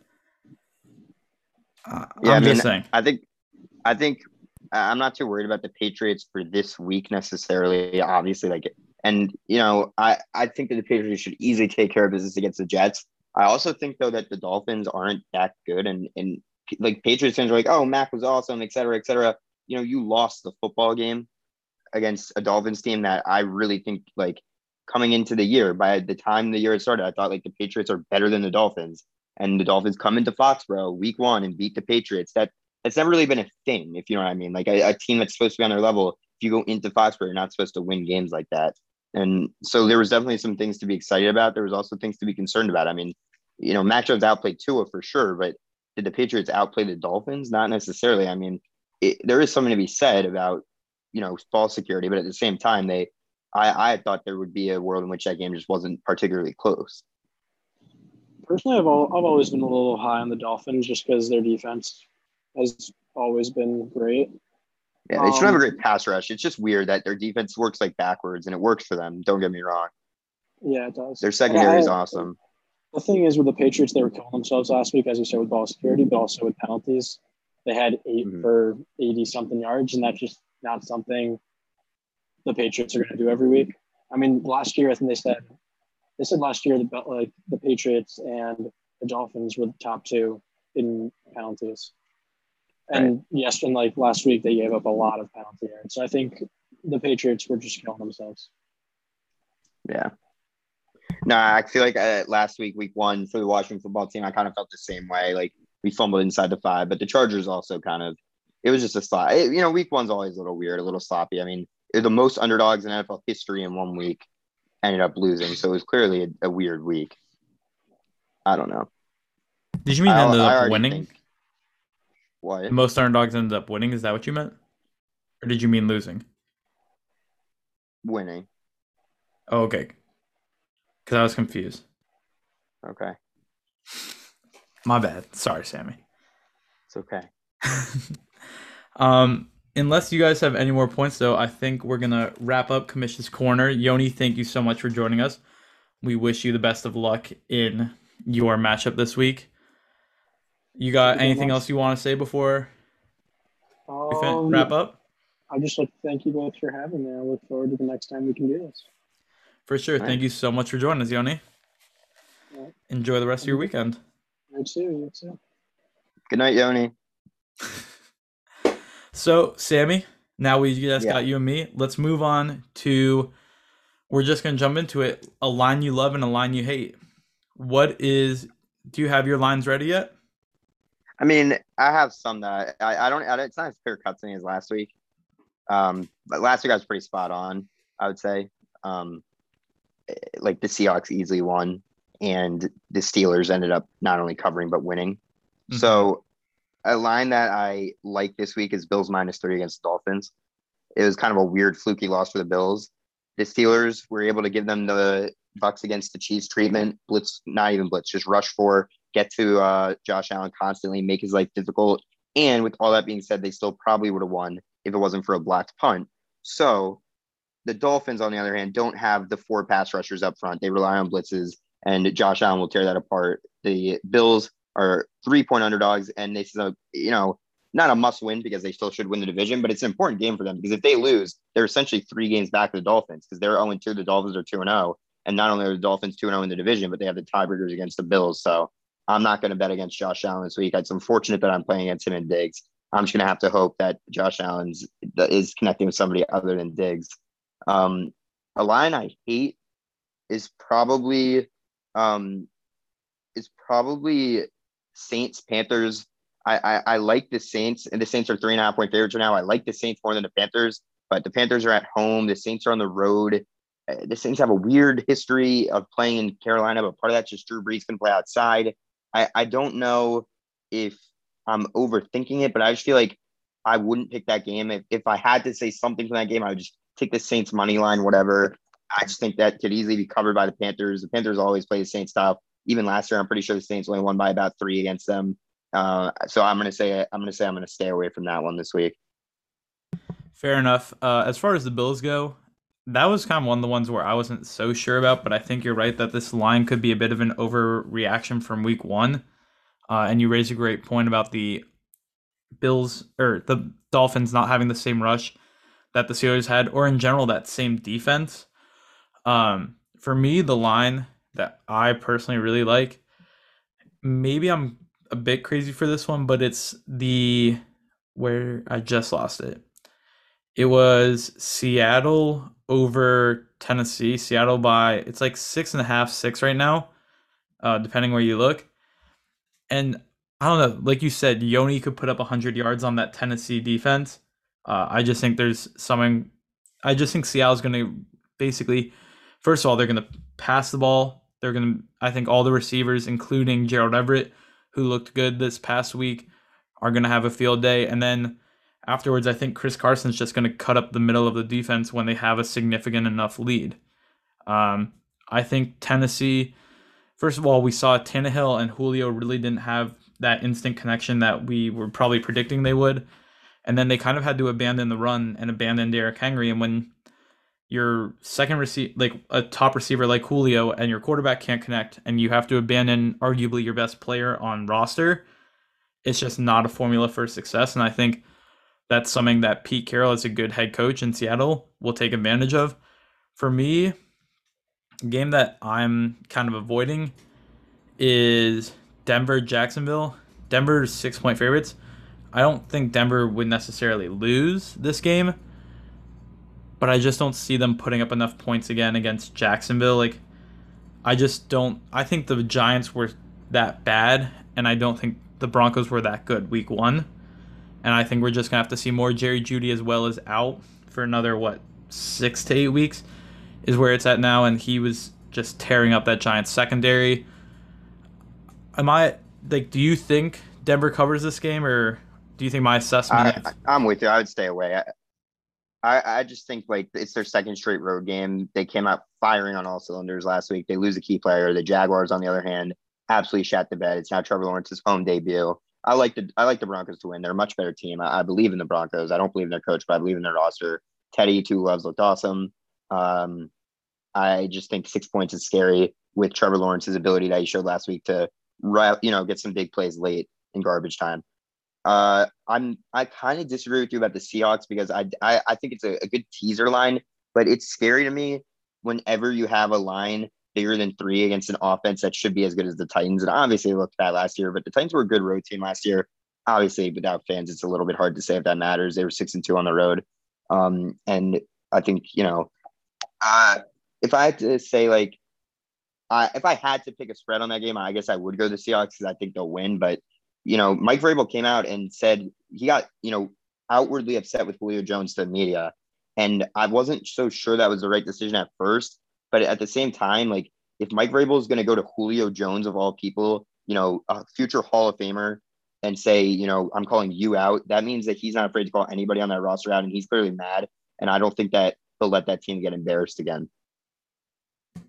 Uh, Yeah, I'm I mean, just saying. I think, I think I'm not too worried about the Patriots for this week necessarily. Obviously, like, and you know, I I think that the Patriots should easily take care of business against the Jets. I also think though that the Dolphins aren't that good, and and like Patriots fans are like, oh, Mac was awesome, et cetera, et cetera. You know, you lost the football game against a Dolphins team that I really think like coming into the year. By the time the year started, I thought like the Patriots are better than the Dolphins, and the Dolphins come into Foxborough week one and beat the Patriots. That that's never really been a thing, if you know what I mean. Like a, a team that's supposed to be on their level, if you go into Foxborough, you're not supposed to win games like that. And so there was definitely some things to be excited about. There was also things to be concerned about. I mean, you know, Mac Jones outplayed Tua for sure, but did the Patriots outplay the Dolphins? Not necessarily. I mean, it, there is something to be said about you know ball security, but at the same time, they I I thought there would be a world in which that game just wasn't particularly close. Personally, I've, al- I've always been a little high on the Dolphins just because their defense has always been great. Yeah, they should have a Um, great pass rush. It's just weird that their defense works like backwards, and it works for them. Don't get me wrong. Yeah, it does. Their secondary is I- awesome. The thing is with the Patriots, they were killing themselves last week, as you said, with ball security, but also with penalties. They had 8 Mhm. for 80 something yards, and that's just not something the Patriots are going to do every week. I mean, last year, I think they said, they said last year, that like the Patriots and the Dolphins were the top two in penalties. And yes, and like last week, they gave up a lot of penalty yards. So I think the Patriots were just killing themselves. Yeah. No, I feel like uh, last week, week one for the Washington football team, I kind of felt the same way. Like we fumbled inside the five, but the Chargers also kind of, it was just a slot. It- you know, week one's always a little weird, a little sloppy. I mean, the most underdogs in NFL history in one week ended up losing. So it was clearly a, a weird week. I don't know. Did you mean I- ended I up winning? think- What? Most underdogs ended up winning. Is that what you meant? Or did you mean losing? Winning. Oh, okay. Because I was confused. Okay. My bad. Sorry, Sammy. It's okay. um, unless you guys have any more points, though, I think we're gonna wrap up Commish's Corner. Yoni, thank you so much for joining us. We wish you the best of luck in your matchup this week. You got Thank you very anything else you want to say before we fin- Um, wrap up? I'd just like to thank you both for having me. I look forward to the next time we can do this. For sure. All Thank right. you so much for joining us, Yoni. Yeah. Enjoy the rest of your weekend. You too. You too. Good night, Yoni. So, Sammy, now we just Yeah. got you and me. Let's move on to. We're just gonna jump into it. A line you love and a line you hate. What is? Do you have your lines ready yet? I mean, I have some that I, I don't. I, it's not as clear cut to me as last week. Um, but last week I was pretty spot on. I would say, um, eh, like the Seahawks easily won, and the Steelers ended up not only covering but winning. Mhm. So, a line that I like this week is Bills minus three against the Dolphins. It was kind of a weird, fluky loss for the Bills. The Steelers were able to give them the Bucks against the Chiefs treatment, blitz, not even blitz, just rush for, get to uh, Josh Allen constantly, make his life difficult. And with all that being said, they still probably would have won if it wasn't for a blocked punt. So the Dolphins, on the other hand, don't have the four pass rushers up front. They rely on blitzes, and Josh Allen will tear that apart. The Bills are three point underdogs, and this is a you know not a must win because they still should win the division, but it's an important game for them because if they lose, they're essentially three games back of the Dolphins because they're 0 2. The Dolphins are 2 0. And not only are the Dolphins 2 0 in the division, but they have the tiebreakers against the Bills. So I'm not going to bet against Josh Allen this week. It's unfortunate that I'm playing against him in Diggs. I'm just going to have to hope that Josh Allen is connecting with somebody other than Diggs. Um, a line I hate is probably um, is probably Saints Panthers. I, I, I like the Saints, and the Saints are three and a half point favorites right now. I like the Saints more than the Panthers, but the Panthers are at home. The Saints are on the road. Uh, the Saints have a weird history of playing in Carolina, but part of that's just Drew Brees can play outside. I, I don't know if I'm overthinking it, but I just feel like I wouldn't pick that game. If, if I had to say something from that game, I would just take the Saints money line, whatever. I just think that could easily be covered by the Panthers. The Panthers always play the Saints style. Even last year, I'm pretty sure the Saints only won by about three against them. Uh, so I'm gonna say I'm gonna say I'm gonna stay away from that one this week. Fair enough. Uh, as far as the Bills go, that was kind of one of the ones where I wasn't so sure about, but I think you're right that this line could be a bit of an overreaction from week one. Uh, and you raise a great point about the Bills or the Dolphins not having the same rush that the Steelers had, or in general, that same defense. Um, for me, the line that I personally really like, maybe I'm a bit crazy for this one, but it's the where I just lost it. It was Seattle over Tennessee. Seattle by it's like six and a half, six right now, uh, depending where you look. And I don't know, like you said, Yoni could put up hundred yards on that Tennessee defense. Uh, I just think there's something. I just think Seattle's going to basically, first of all, they're going to pass the ball. They're going to, I think, all the receivers, including Gerald Everett, who looked good this past week, are going to have a field day. And then afterwards, I think Chris Carson's just going to cut up the middle of the defense when they have a significant enough lead. Um, I think Tennessee, first of all, we saw Tannehill and Julio really didn't have that instant connection that we were probably predicting they would. And then they kind of had to abandon the run and abandon Derrick Henry. And when your second receiver, like a top receiver like Julio, and your quarterback can't connect, and you have to abandon arguably your best player on roster, it's just not a formula for success. And I think that's something that Pete Carroll, as a good head coach in Seattle, will take advantage of. For me, a game that I'm kind of avoiding is Denver Jacksonville. Denver's six point favorites. I don't think Denver would necessarily lose this game, but I just don't see them putting up enough points again against Jacksonville. Like, I just don't. I think the Giants were that bad, and I don't think the Broncos were that good week one. And I think we're just gonna have to see more Jerry Jeudy as well as out for another what six to eight weeks is where it's at now, and he was just tearing up that Giants secondary. Am I like? Do you think Denver covers this game, or do you think my assessment? I, am with you. I would stay away. I, I, I just think like it's their second straight road game. They came out firing on all cylinders last week. They lose a key player. The Jaguars, on the other hand, absolutely shat the bed. It's now Trevor Lawrence's home debut. I like the I like the Broncos to win. They're a much better team. I, I believe in the Broncos. I don't believe in their coach, but I believe in their roster. Teddy Two Gloves looked awesome. Um, I just think six points is scary with Trevor Lawrence's ability that he showed last week to you know get some big plays late in garbage time. Uh, I'm I kind of disagree with you about the Seahawks because I I, I think it's a, a good teaser line, but it's scary to me whenever you have a line bigger than three against an offense that should be as good as the Titans. And obviously they looked bad last year, but the Titans were a good road team last year. Obviously, without fans, it's a little bit hard to say if that matters. They were six and two on the road. Um, and I think, you know, uh, if I had to say like if I had to pick a spread on that game, I guess I would go the Seahawks because I think they'll win. But you know, Mike Vrabel came out and said he got you know outwardly upset with Julio Jones to the media, and I wasn't so sure that was the right decision at first. But at the same time, like if Mike Vrabel is going to go to Julio Jones of all people, you know, a future Hall of Famer, and say, you know, I'm calling you out, that means that he's not afraid to call anybody on that roster out, and he's clearly mad. And I don't think that he'll let that team get embarrassed again.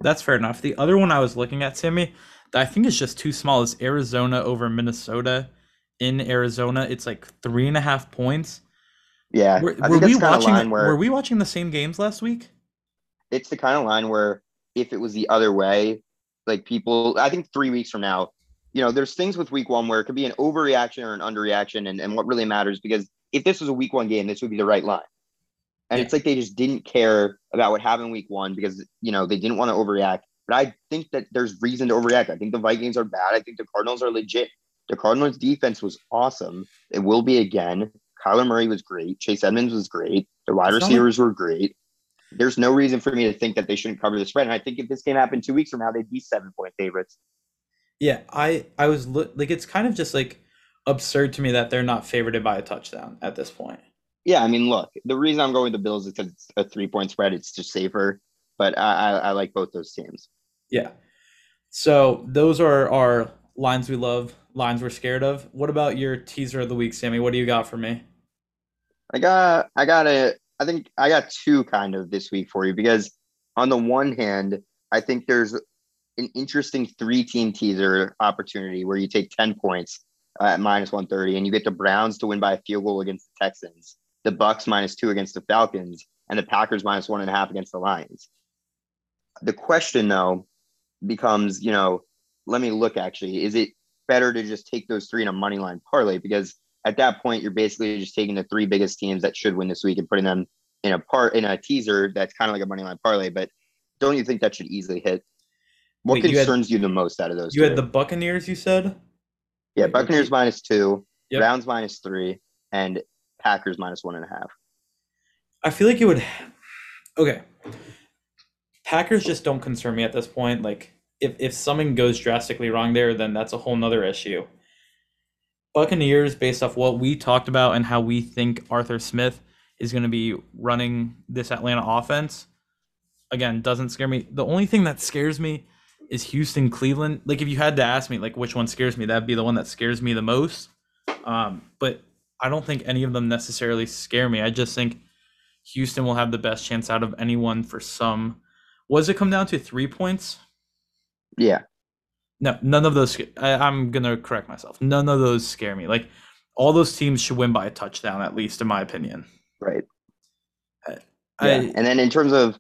That's fair enough. The other one I was looking at, Sammy, that I think is just too small is Arizona over Minnesota. In Arizona, it's like three and a half points. Yeah, were, were we watching? Where, were we watching the same games last week? It's the kind of line where if it was the other way, like people. I think three weeks from now, you know, there's things with week one where it could be an overreaction or an underreaction, and, and what really matters because if this was a week one game, this would be the right line. And Yeah. it's like they just didn't care about what happened week one because you know they didn't want to overreact. But I think that there's reason to overreact. I think the Vikings are bad. I think the Cardinals are legit. The Cardinals defense was awesome. It will be again. Kyler Murray was great. Chase Edmonds was great. The wide receivers were great. There's no reason for me to think that they shouldn't cover the spread. And I think if this game happened two weeks from now, they'd be seven point favorites. Yeah, I I was li- like it's kind of just like absurd to me that they're not favored by a touchdown at this point. Yeah, I mean, look, the reason I'm going with the Bills is because it's a three point spread. It's just safer. But I, I, I like both those teams. Yeah. So those are our lines we love, lines we're scared of. What about your teaser of the week, Sammy? What do you got for me? I got I got a I think I got two kind of this week for you because on the one hand, I think there's an interesting three team teaser opportunity where you take 10 points uh, at minus 130 and you get the Browns to win by a field goal against the Texans, the Bucks minus two against the Falcons, and the Packers minus one and a half against the Lions. The question though becomes, you know, let me look actually, is it better to just take those three in a money line parlay? Because at that point, you're basically just taking the three biggest teams that should win this week and putting them in a part in a teaser that's kind of like a money line parlay. But don't you think that should easily hit? What Wait, you had- concerns you the most out of those? You two? had the Buccaneers, you said? yeah, Buccaneers minus two, Yep. Browns minus three, and Packers minus one and a half. I feel like it would Okay. Packers just don't concern me at this point. Like if if something goes drastically wrong there, then that's a whole nother issue. Buccaneers, based off what we talked about and how we think Arthur Smith is going to be running this Atlanta offense, again, doesn't scare me. The only thing that scares me is Houston, Cleveland. Like if you had to ask me, like which one scares me, that'd be the one that scares me the most. Um, but I don't think any of them necessarily scare me. I just think Houston will have the best chance out of anyone for some. Was it come down to three points? Yeah, No, none of those. I, I'm gonna correct myself. None of those scare me. Like all those teams should win by a touchdown at least, in my opinion. right. I, Yeah. and then in terms of,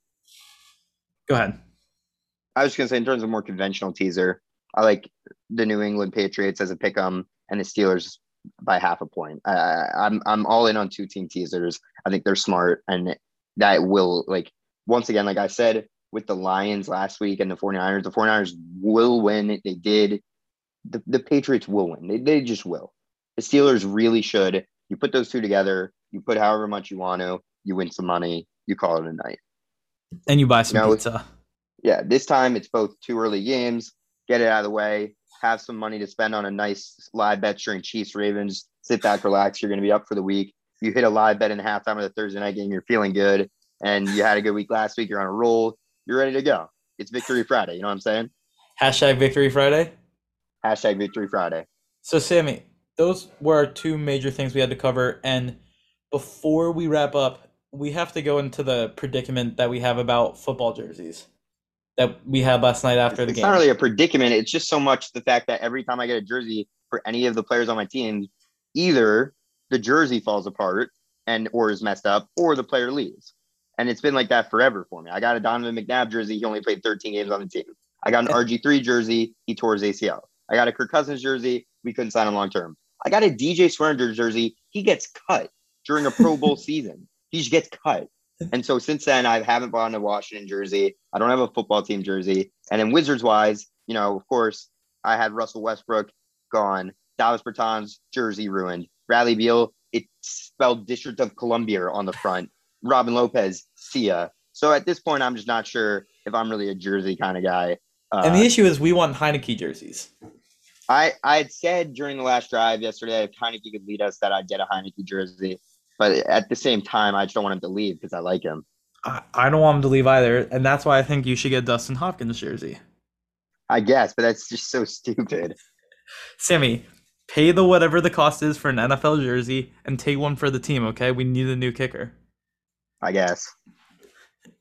go ahead. I was gonna say in terms of more conventional teaser, I like the New England Patriots as a pick 'em and the Steelers by half a point. I, I, I'm I'm all in on two team teasers. I think they're smart and that will like once again, like I said with the Lions last week and the 49ers, the 49ers will win. They did. The, the Patriots will win. They, they just will. The Steelers really should. You put those two together, you put however much you want to, you win some money, you call it a night. And you buy some No, pizza. Yeah, this time it's both two early games. Get it out of the way. Have some money to spend on a nice live bet during Chiefs Ravens. Sit back, relax. You're going to be up for the week. You hit a live bet in the halftime of the Thursday night game. You're feeling good, and you had a good week last week. You're on a roll. You're ready to go. It's Victory Friday. You know what I'm saying? Hashtag Victory Friday. Hashtag Victory Friday. So, Sammy, those were our two major things we had to cover. And before we wrap up, we have to go into the predicament that we have about football jerseys that we had last night after the it's game. not really a predicament. It's just so much the fact that every time I get a jersey for any of the players on my team, either the jersey falls apart and or is messed up, or the player leaves. And it's been like that forever for me. I got a Donovan McNabb jersey. He only played 13 games on the team. I got an RG3 jersey. He tore his ACL. I got a Kirk Cousins jersey. We couldn't sign him long term. I got a DJ Swearinger jersey. He gets cut during a Pro Bowl season. He just gets cut. And so since then, I haven't bought a Washington jersey. I don't have a football team jersey. And then Wizards wise, you know, of course, I had Russell Westbrook gone, Davis Bertans jersey ruined, Bradley Beal, it spelled District of Columbia on the front, Robin Lopez, see ya. So at this point, I'm just not sure if I'm really a jersey kind of guy. Uh, and the issue is we want Heinicke jerseys. I I had said during the last drive yesterday, if Heinicke could lead us, that I'd get a Heinicke jersey. But at the same time, I just don't want him to leave because I like him. I, I don't want him to leave either, and that's why I think you should get Dustin Hopkins jersey. I guess, but that's just so stupid. Sammy, pay the whatever the cost is for an NFL jersey and take one for the team, okay? We need a new kicker. I guess.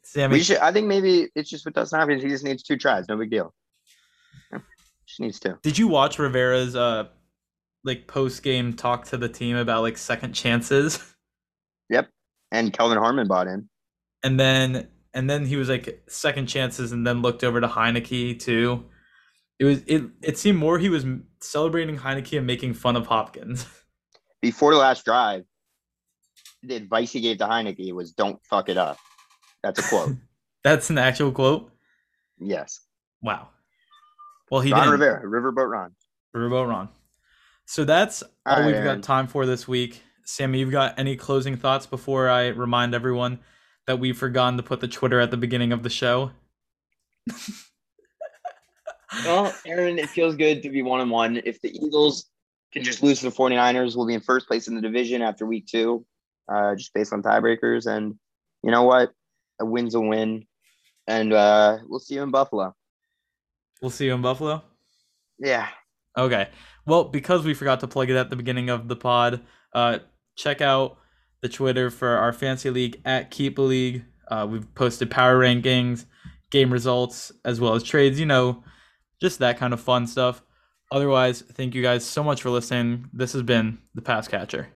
Sammy, We should. I think maybe it's just with Dustin Hopkins. He just needs two tries. No big deal. Just needs two. did you watch Rivera's uh like post game talk to the team about like second chances? And Kelvin Harmon bought in. And then and then he was like second chances and then looked over to Heinicke too. It was it. It seemed more he was celebrating Heinicke and making fun of Hopkins. Before the last drive, the advice he gave to Heinicke was "Don't fuck it up." That's a quote. That's an actual quote. yes, Wow. Well, he Ron didn't. Rivera, Riverboat Ron. Riverboat Ron. So that's all, All right, we've Aaron. got time for this week. Sammy, you've got any closing thoughts before I remind everyone that we've forgotten to put the Twitter at the beginning of the show? Well, Aaron, it feels good to be one and one. If the Eagles can just lose to the 49ers, we'll be in first place in the division after week two, uh, just based on tiebreakers. And you know what? A win's a win. And uh, we'll see you in Buffalo. We'll see you in Buffalo. Yeah. Okay. Well, because we forgot to plug it at the beginning of the pod, uh, check out the Twitter for our fancy league at Keep a League. Uh, we've posted power rankings, game results, as well as trades. You know, just that kind of fun stuff. Otherwise, thank you guys so much for listening. This has been the Pass Catcher.